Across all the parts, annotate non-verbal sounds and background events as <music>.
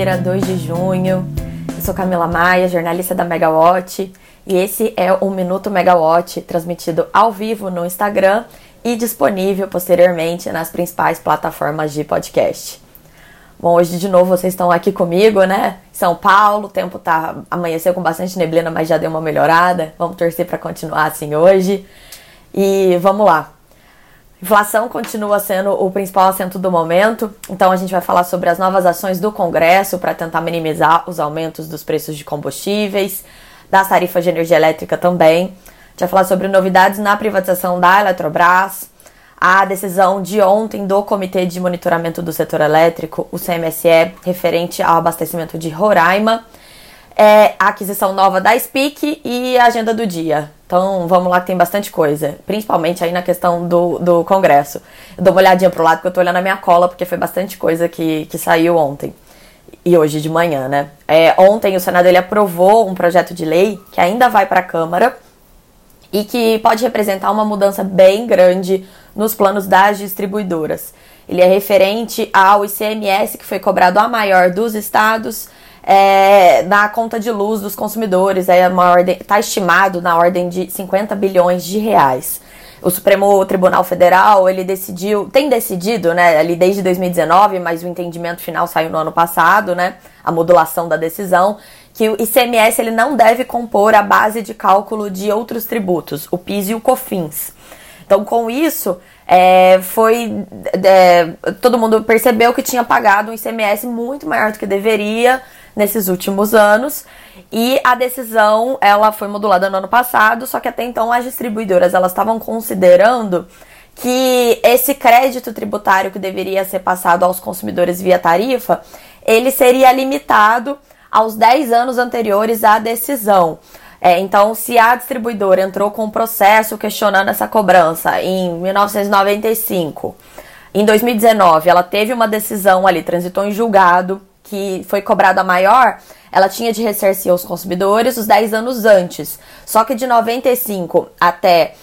quinta-feira, 2 de junho. Eu sou Camila Maia, jornalista da Megawatt, e esse é o Minuto Megawatt, transmitido ao vivo no Instagram e disponível posteriormente nas principais plataformas de podcast. Bom, hoje de novo vocês estão aqui comigo, né? São Paulo, o tempo tá amanheceu com bastante neblina, mas já deu uma melhorada. Vamos torcer para continuar assim hoje. E vamos lá. Inflação continua sendo o principal assento do momento, então a gente vai falar sobre as novas ações do Congresso para tentar minimizar os aumentos dos preços de combustíveis, das tarifas de energia elétrica também. A gente vai falar sobre novidades na privatização da Eletrobras, a decisão de ontem do Comitê de Monitoramento do Setor Elétrico, o CMSE, referente ao abastecimento de Roraima, é, a aquisição nova da SPIC e a agenda do dia. Então vamos lá que tem bastante coisa, principalmente aí na questão do, do Congresso. Eu dou uma olhadinha pro lado porque eu tô olhando a minha cola, porque foi bastante coisa que, que saiu ontem e hoje de manhã, né? É, ontem o Senado ele aprovou um projeto de lei que ainda vai para a Câmara e que pode representar uma mudança bem grande nos planos das distribuidoras. Ele é referente ao ICMS que foi cobrado a maior dos estados é, na conta de luz dos consumidores. É uma ordem, está estimado na ordem de 50 bilhões de reais. O Supremo Tribunal Federal, ele decidiu, tem decidido, né, ali desde 2019, mas o entendimento final saiu no ano passado, né, a modulação da decisão, que o ICMS ele não deve compor a base de cálculo de outros tributos, o PIS e o COFINS. Então, com isso, é, foi é, todo mundo percebeu que tinha pagado um ICMS muito maior do que deveria nesses últimos anos. E a decisão, ela foi modulada no ano passado, só que até então as distribuidoras, elas estavam considerando que esse crédito tributário que deveria ser passado aos consumidores via tarifa, ele seria limitado aos 10 anos anteriores à decisão. É, então, se a distribuidora entrou com um processo questionando essa cobrança em 1995, em 2019 ela teve uma decisão ali, transitou em julgado, que foi cobrada maior, ela tinha de ressarcir aos consumidores os 10 anos antes. Só que de 95 até,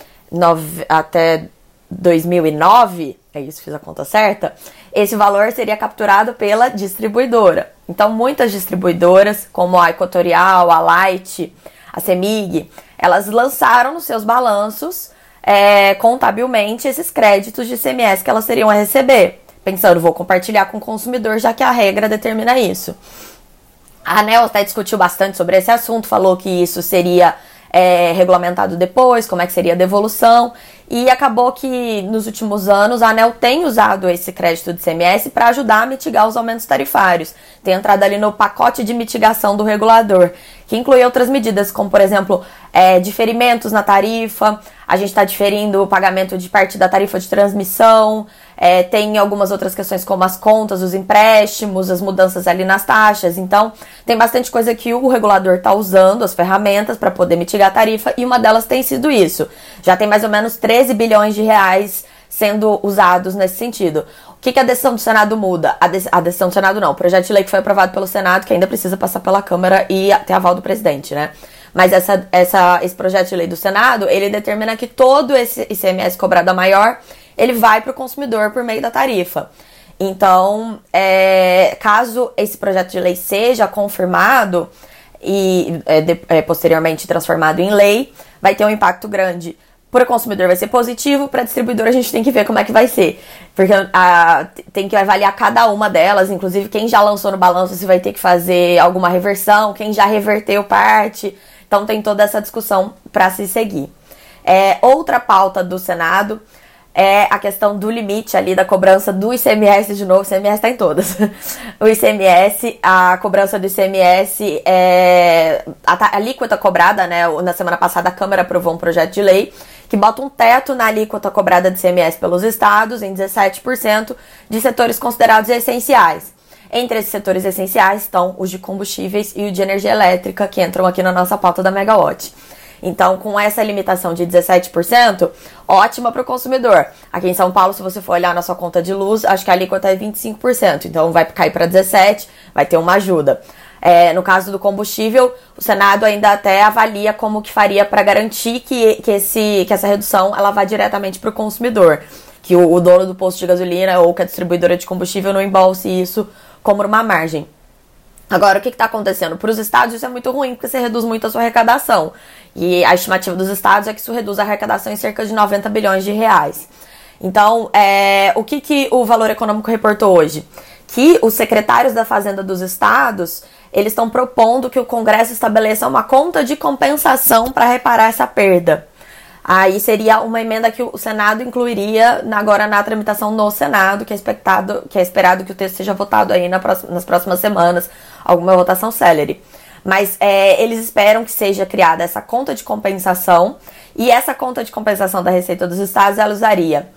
até 2009, é isso, fiz a conta certa, esse valor seria capturado pela distribuidora. Então, muitas distribuidoras, como a Equatorial, a Light, a Semig, elas lançaram nos seus balanços é, contabilmente esses créditos de CMS que elas teriam a receber pensando, vou compartilhar com o consumidor, já que a regra determina isso. A ANEL até discutiu bastante sobre esse assunto, falou que isso seria é, regulamentado depois, como é que seria a devolução, e acabou que nos últimos anos a ANEL tem usado esse crédito de CMS para ajudar a mitigar os aumentos tarifários. Tem entrado ali no pacote de mitigação do regulador, que inclui outras medidas, como por exemplo, é, diferimentos na tarifa, a gente está diferindo o pagamento de parte da tarifa de transmissão, é, tem algumas outras questões como as contas, os empréstimos, as mudanças ali nas taxas. Então, tem bastante coisa que o regulador está usando, as ferramentas, para poder mitigar a tarifa, e uma delas tem sido isso. Já tem mais ou menos 13 bilhões de reais sendo usados nesse sentido. O que, que a decisão do Senado muda? A, de a, decisão do Senado não. O projeto de lei que foi aprovado pelo Senado, que ainda precisa passar pela Câmara e ter aval do presidente, né? Mas essa, essa, esse projeto de lei do Senado, ele determina que todo esse ICMS cobrado a maior, ele vai para o consumidor por meio da tarifa. Então, é, caso esse projeto de lei seja confirmado e é, de, é, posteriormente transformado em lei, vai ter um impacto grande. Para o consumidor vai ser positivo, para a distribuidora a gente tem que ver como é que vai ser. Porque a, tem que avaliar cada uma delas, inclusive quem já lançou no balanço se vai ter que fazer alguma reversão, quem já reverteu parte. Então tem toda essa discussão para se seguir. É, outra pauta do Senado é a questão do limite ali da cobrança do ICMS de novo, o ICMS está em todas. <laughs> o ICMS, a cobrança do ICMS, é, a, alíquota cobrada, né? Na semana passada a Câmara aprovou um projeto de lei que bota um teto na alíquota cobrada de ICMS pelos estados em 17% de setores considerados essenciais. Entre esses setores essenciais estão os de combustíveis e o de energia elétrica, que entram aqui na nossa pauta da Megawatt. Então, com essa limitação de 17%, ótima para o consumidor. Aqui em São Paulo, se você for olhar na sua conta de luz, acho que a alíquota é 25%. Então, vai cair para 17%, vai ter uma ajuda. É, no caso do combustível, o Senado ainda até avalia como que faria para garantir que, que, esse, que essa redução ela vá diretamente para o consumidor. Que o, o dono do posto de gasolina ou que a distribuidora de combustível não embolse isso como uma margem. Agora, o que está acontecendo? Para os estados, isso é muito ruim, porque você reduz muito a sua arrecadação. E a estimativa dos estados é que isso reduz a arrecadação em cerca de 90 bilhões de reais. Então, é, o que, que o Valor Econômico reportou hoje? Que os secretários da Fazenda dos estados, eles estão propondo que o Congresso estabeleça uma conta de compensação para reparar essa perda. Aí seria uma emenda que o Senado incluiria agora na tramitação no Senado, que é, expectado, que é esperado que o texto seja votado aí nas próximas semanas, alguma votação célere. Mas é, eles esperam que seja criada essa conta de compensação, e essa conta de compensação da Receita dos Estados ela usaria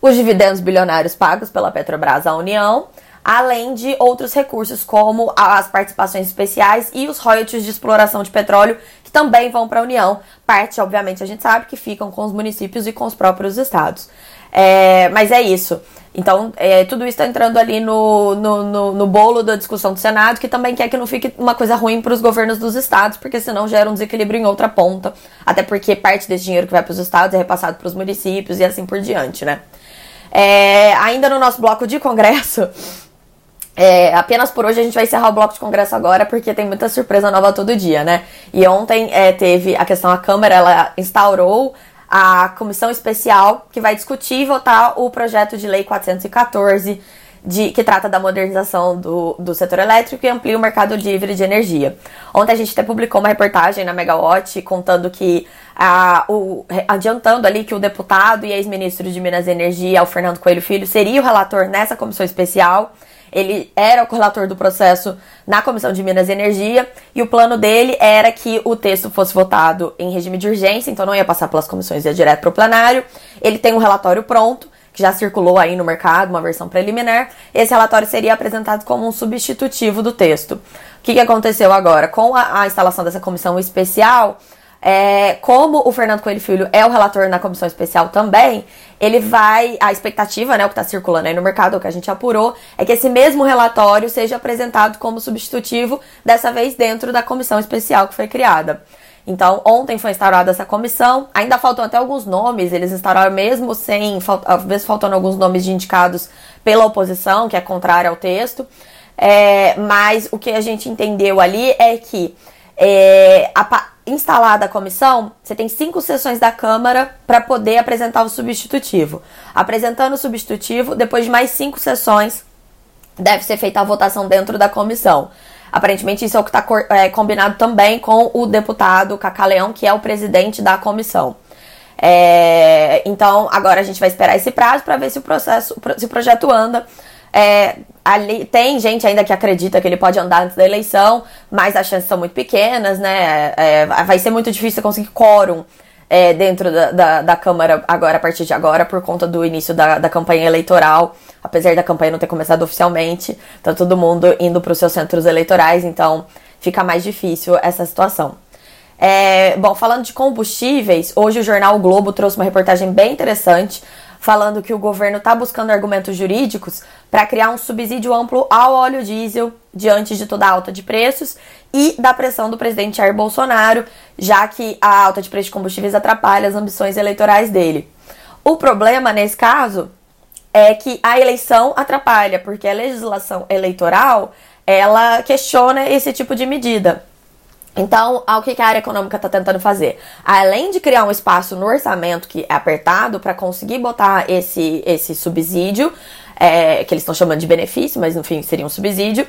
os dividendos bilionários pagos pela Petrobras à União, além de outros recursos como as participações especiais e os royalties de exploração de petróleo, que também vão para a União. Parte, obviamente, a gente sabe que ficam com os municípios e com os próprios estados. É, mas é isso. Então, é, tudo isso está entrando ali no, no, no, no, bolo da discussão do Senado, que também quer que não fique uma coisa ruim para os governos dos estados, porque senão gera um desequilíbrio em outra ponta. Até porque parte desse dinheiro que vai para os estados é repassado para os municípios e assim por diante, né? É, ainda no nosso bloco de congresso, <laughs> é, apenas por hoje a gente vai encerrar o bloco de congresso agora, porque tem muita surpresa nova todo dia, né? E ontem é, teve a questão, a Câmara, ela instaurou a comissão especial que vai discutir e votar o projeto de lei 414, de, que trata da modernização do, do setor elétrico e amplia o mercado livre de energia. Ontem a gente até publicou uma reportagem na Megawatt contando que, a, o, adiantando ali que o deputado e ex-ministro de Minas e Energia, o Fernando Coelho Filho, seria o relator nessa comissão especial. Ele era o correlator do processo na Comissão de Minas e Energia e o plano dele era que o texto fosse votado em regime de urgência, então não ia passar pelas comissões, ia direto para o plenário. Ele tem um relatório pronto, que já circulou aí no mercado, uma versão preliminar. Esse relatório seria apresentado como um substitutivo do texto. O que, que aconteceu agora? Com a, a instalação dessa comissão especial, é, como o Fernando Coelho Filho é o relator na comissão especial também, ele vai. A expectativa, né, o que está circulando aí no mercado, o que a gente apurou, é que esse mesmo relatório seja apresentado como substitutivo, dessa vez dentro da comissão especial que foi criada. Então, ontem foi instaurada essa comissão. Ainda faltam até alguns nomes, eles instauraram mesmo sem, às vezes faltando alguns nomes de indicados pela oposição, que é contrária ao texto. É, mas o que a gente entendeu ali é que é, a, instalada a comissão, você tem cinco sessões da Câmara para poder apresentar o substitutivo. Apresentando o substitutivo, depois de mais cinco sessões, deve ser feita a votação dentro da comissão. Aparentemente, isso é o que está é, combinado também com o deputado Cacaleão, que é o presidente da comissão. É, então, agora a gente vai esperar esse prazo para ver se o processo, se o projeto anda. É, ali, tem gente ainda que acredita que ele pode andar antes da eleição, mas as chances são muito pequenas, né? É, vai ser muito difícil conseguir quórum é, dentro da, da, da, Câmara agora, a partir de agora, por conta do início da, da campanha eleitoral. Apesar da campanha não ter começado oficialmente, tá todo mundo indo para os seus centros eleitorais, então fica mais difícil essa situação. É, bom, falando de combustíveis, hoje o jornal o Globo trouxe uma reportagem bem interessante falando que o governo está buscando argumentos jurídicos para criar um subsídio amplo ao óleo diesel diante de toda a alta de preços e da pressão do presidente Jair Bolsonaro, já que a alta de preços de combustíveis atrapalha as ambições eleitorais dele. O problema nesse caso é que a eleição atrapalha, porque a legislação eleitoral ela questiona esse tipo de medida. Então, o que a área econômica está tentando fazer? Além de criar um espaço no orçamento que é apertado para conseguir botar esse, esse subsídio, é, que eles estão chamando de benefício, mas enfim, seria um subsídio.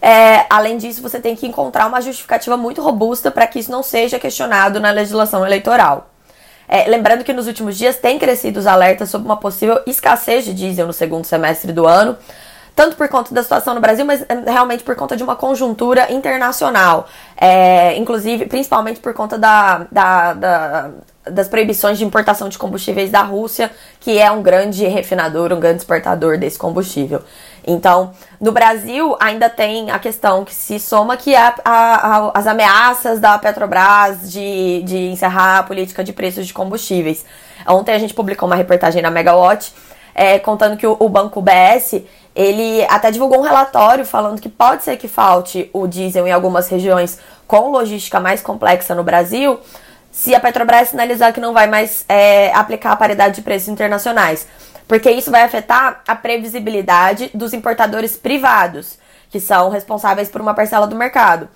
É, além disso, você tem que encontrar uma justificativa muito robusta para que isso não seja questionado na legislação eleitoral. É, lembrando que nos últimos dias tem crescido os alertas sobre uma possível escassez de diesel no segundo semestre do ano tanto por conta da situação no Brasil, mas eh, realmente por conta de uma conjuntura internacional. É, inclusive, principalmente por conta da, da, da, das proibições de importação de combustíveis da Rússia, que é um grande refinador, um grande exportador desse combustível. Então, no Brasil ainda tem a questão que se soma que é a, a, as ameaças da Petrobras de, de encerrar a política de preços de combustíveis. Ontem a gente publicou uma reportagem na Megawatt é, contando que o, o Banco BS ele até divulgou um relatório falando que pode ser que falte o diesel em algumas regiões com logística mais complexa no Brasil, se a Petrobras sinalizar que não vai mais é, aplicar a paridade de preços internacionais. Porque isso vai afetar a previsibilidade dos importadores privados, que são responsáveis por uma parcela do mercado.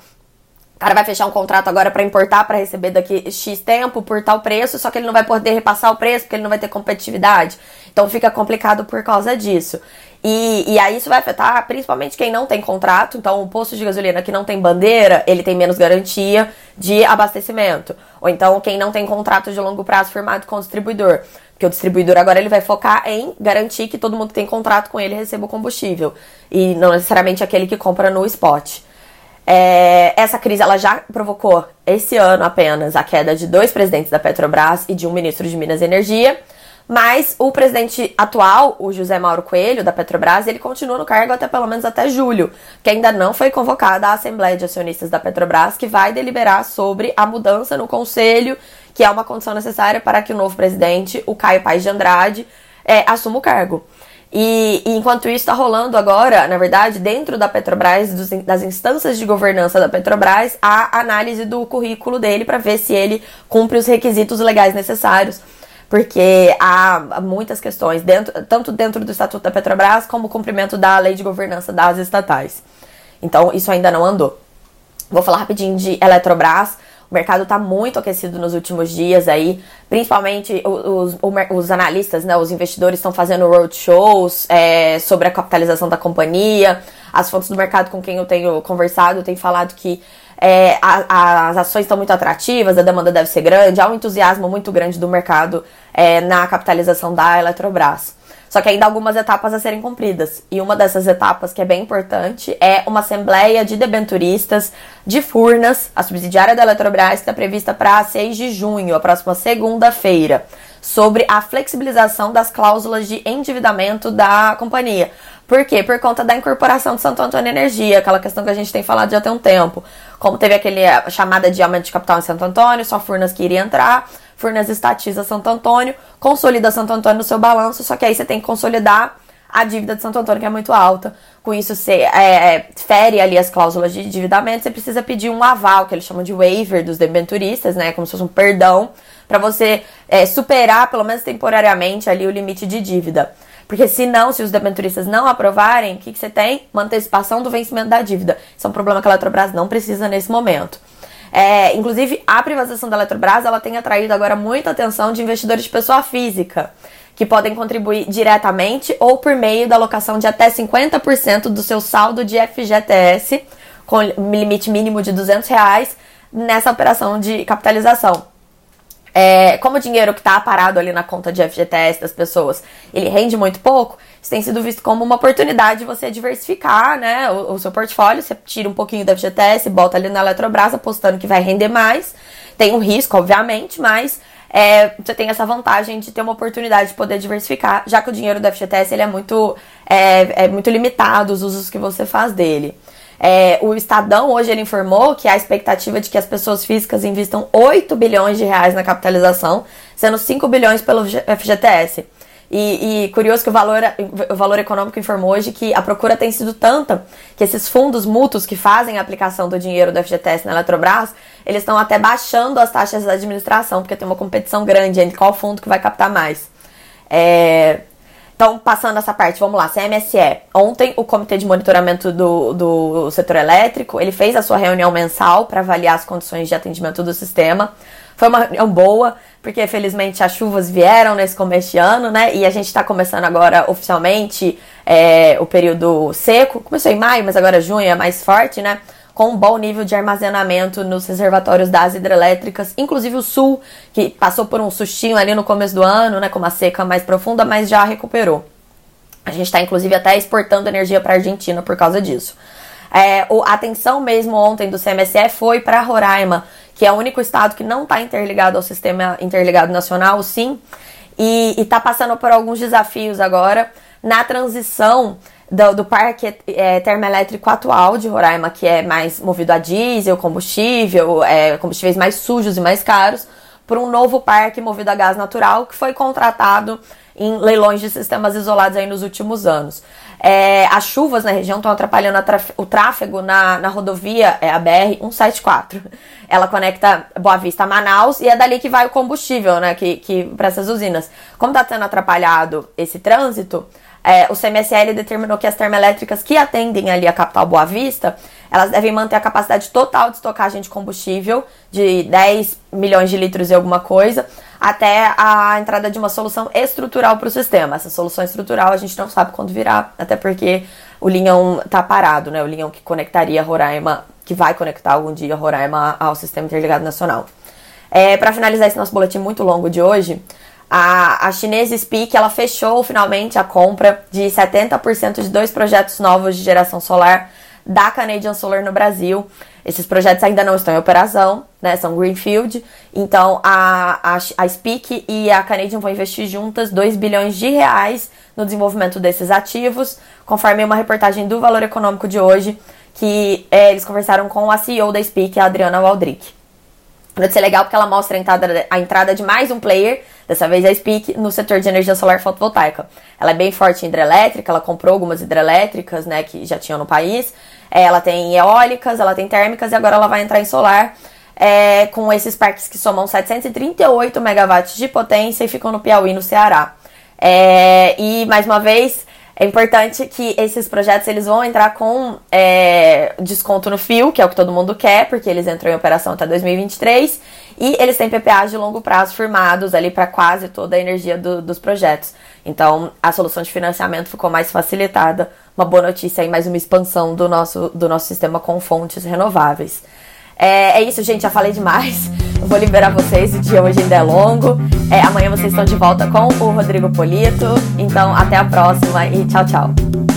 O cara vai fechar um contrato agora para importar para receber daqui X tempo por tal preço, só que ele não vai poder repassar o preço porque ele não vai ter competitividade. Então fica complicado por causa disso. E, e aí isso vai afetar principalmente quem não tem contrato. Então, o posto de gasolina que não tem bandeira, ele tem menos garantia de abastecimento. Ou então, quem não tem contrato de longo prazo firmado com o distribuidor. Porque o distribuidor agora ele vai focar em garantir que todo mundo que tem contrato com ele receba o combustível. E não necessariamente aquele que compra no spot. É, essa crise ela já provocou esse ano apenas a queda de dois presidentes da Petrobras e de um ministro de Minas e Energia. Mas o presidente atual, o José Mauro Coelho, da Petrobras, ele continua no cargo até pelo menos até julho, que ainda não foi convocada a Assembleia de Acionistas da Petrobras, que vai deliberar sobre a mudança no conselho, que é uma condição necessária para que o novo presidente, o Caio Paes de Andrade, é, assuma o cargo. E, e, enquanto isso está rolando agora, na verdade, dentro da Petrobras, dos, das instâncias de governança da Petrobras, a análise do currículo dele para ver se ele cumpre os requisitos legais necessários porque há muitas questões, dentro, tanto dentro do Estatuto da Petrobras, como o cumprimento da lei de governança das estatais. Então, isso ainda não andou. Vou falar rapidinho de Eletrobras. O mercado está muito aquecido nos últimos dias aí, principalmente os, os, os analistas, né, os investidores estão fazendo roadshows é, sobre a capitalização da companhia. As fontes do mercado com quem eu tenho conversado têm falado que é, a, as ações estão muito atrativas, a demanda deve ser grande, há um entusiasmo muito grande do mercado é, na capitalização da Eletrobras. Só que ainda há algumas etapas a serem cumpridas. E uma dessas etapas, que é bem importante, é uma assembleia de debenturistas de Furnas, a subsidiária da Eletrobras, que está prevista para 6 de junho, a próxima segunda-feira, sobre a flexibilização das cláusulas de endividamento da companhia. Por quê? Por conta da incorporação de Santo Antônio Energia, aquela questão que a gente tem falado já tem um tempo. Como teve aquele eh, chamada de aumento de capital em Santo Antônio, só Furnas que iria entrar, Furnas estatiza Santo Antônio, consolida Santo Antônio no seu balanço, só que aí você tem que consolidar a dívida de Santo Antônio, que é muito alta. Com isso, você é, é, fere ali as cláusulas de endividamento, você precisa pedir um aval, que eles chamam de waiver dos debenturistas, né? Como se fosse um perdão, para você é, superar, pelo menos temporariamente, ali o limite de dívida. Porque se não, se os debenturistas não aprovarem, o que, que você tem? Uma antecipação do vencimento da dívida. Isso é um problema que a Eletrobras não precisa nesse momento. É, inclusive, a privatização da Eletrobras ela tem atraído agora muita atenção de investidores de pessoa física, que podem contribuir diretamente ou por meio da alocação de até 50% do seu saldo de FGTS, com limite mínimo de 200 reais, nessa operação de capitalização. É, como o dinheiro que está parado ali na conta de FGTS das pessoas, ele rende muito pouco, isso tem sido visto como uma oportunidade de você diversificar né, o, o seu portfólio. Você tira um pouquinho da FGTS, bota ali na Eletrobras, apostando que vai render mais. Tem um risco, obviamente, mas é, você tem essa vantagem de ter uma oportunidade de poder diversificar, já que o dinheiro do FGTS ele é muito, é, é muito limitado, os usos que você faz dele. É, o Estadão hoje ele informou que há expectativa de que as pessoas físicas investam 8 bilhões de reais na capitalização, sendo 5 bilhões pelo FGTS. E, e, curioso que o valor, o valor econômico informou hoje que a procura tem sido tanta que esses fundos mútuos que fazem a aplicação do dinheiro do FGTS na Eletrobras, eles estão até baixando as taxas de administração, porque tem uma competição grande entre qual fundo que vai captar mais. É, então, passando essa parte, vamos lá, CMSE. Ontem, o Comitê de Monitoramento do, do Setor Elétrico, ele fez a sua reunião mensal para avaliar as condições de atendimento do sistema. Foi uma reunião boa, porque felizmente as chuvas vieram nesse começo de ano, né? E a gente está começando agora oficialmente é, o período seco. Começou em maio, mas agora junho é mais forte, né? Com um bom nível de armazenamento nos reservatórios das hidrelétricas, inclusive o Sul, que passou por um sustinho ali no começo do ano, né, com uma seca mais profunda, mas já recuperou. A gente está, inclusive, até exportando energia para a Argentina por causa disso. É, a atenção mesmo ontem do CMSE foi para Roraima, que é o único estado que não está interligado ao sistema interligado nacional, sim, e está passando por alguns desafios agora na transição do, do parque é, termoelétrico atual de Roraima, que é mais movido a diesel, combustível, é, combustíveis mais sujos e mais caros, por um novo parque movido a gás natural que foi contratado em leilões de sistemas isolados aí nos últimos anos. É, as chuvas na região estão atrapalhando o tráfego na, na rodovia, é a BR-174. Ela conecta Boa Vista a Manaus e é dali que vai o combustível, né, que, que para essas usinas. Como está sendo atrapalhado esse trânsito, é, o CMSL determinou que as termoelétricas que atendem ali a capital Boa Vista, elas devem manter a capacidade total de estocagem de combustível de 10 milhões de litros e alguma coisa, até a entrada de uma solução estrutural para o sistema. Essa solução estrutural a gente não sabe quando virá, até porque o linhão está parado, né? O linhão que conectaria Roraima, que vai conectar algum dia Roraima ao Sistema Interligado Nacional. É, para finalizar esse nosso boletim muito longo de hoje, a, a chinesa Speak ela fechou finalmente a compra de 70% de dois projetos novos de geração solar da Canadian Solar no Brasil. Esses projetos ainda não estão em operação, né? São Greenfield. Então a, a, a Speak e a Canadian vão investir juntas 2 bilhões de reais no desenvolvimento desses ativos, conforme uma reportagem do Valor Econômico de hoje, que é, eles conversaram com a CEO da Speak, a Adriana Waldrick. Vai ser legal porque ela mostra a entrada, a entrada de mais um player, dessa vez a Speak, no setor de energia solar fotovoltaica. Ela é bem forte em hidrelétrica, ela comprou algumas hidrelétricas, né, que já tinham no país. É, ela tem eólicas, ela tem térmicas e agora ela vai entrar em solar. É, com esses parques que somam 738 megawatts de potência e ficam no Piauí, no Ceará. É, e mais uma vez, é importante que esses projetos eles vão entrar com é, desconto no fio, que é o que todo mundo quer, porque eles entram em operação até 2023, e eles têm PPAs de longo prazo firmados ali para quase toda a energia do, dos projetos. Então, a solução de financiamento ficou mais facilitada. Uma boa notícia aí, mais uma expansão do nosso, do nosso sistema com fontes renováveis. É, é isso, gente, já falei demais. Vou liberar vocês, o dia hoje ainda é longo. É, amanhã vocês estão de volta com o Rodrigo Polito. Então, até a próxima e tchau, tchau.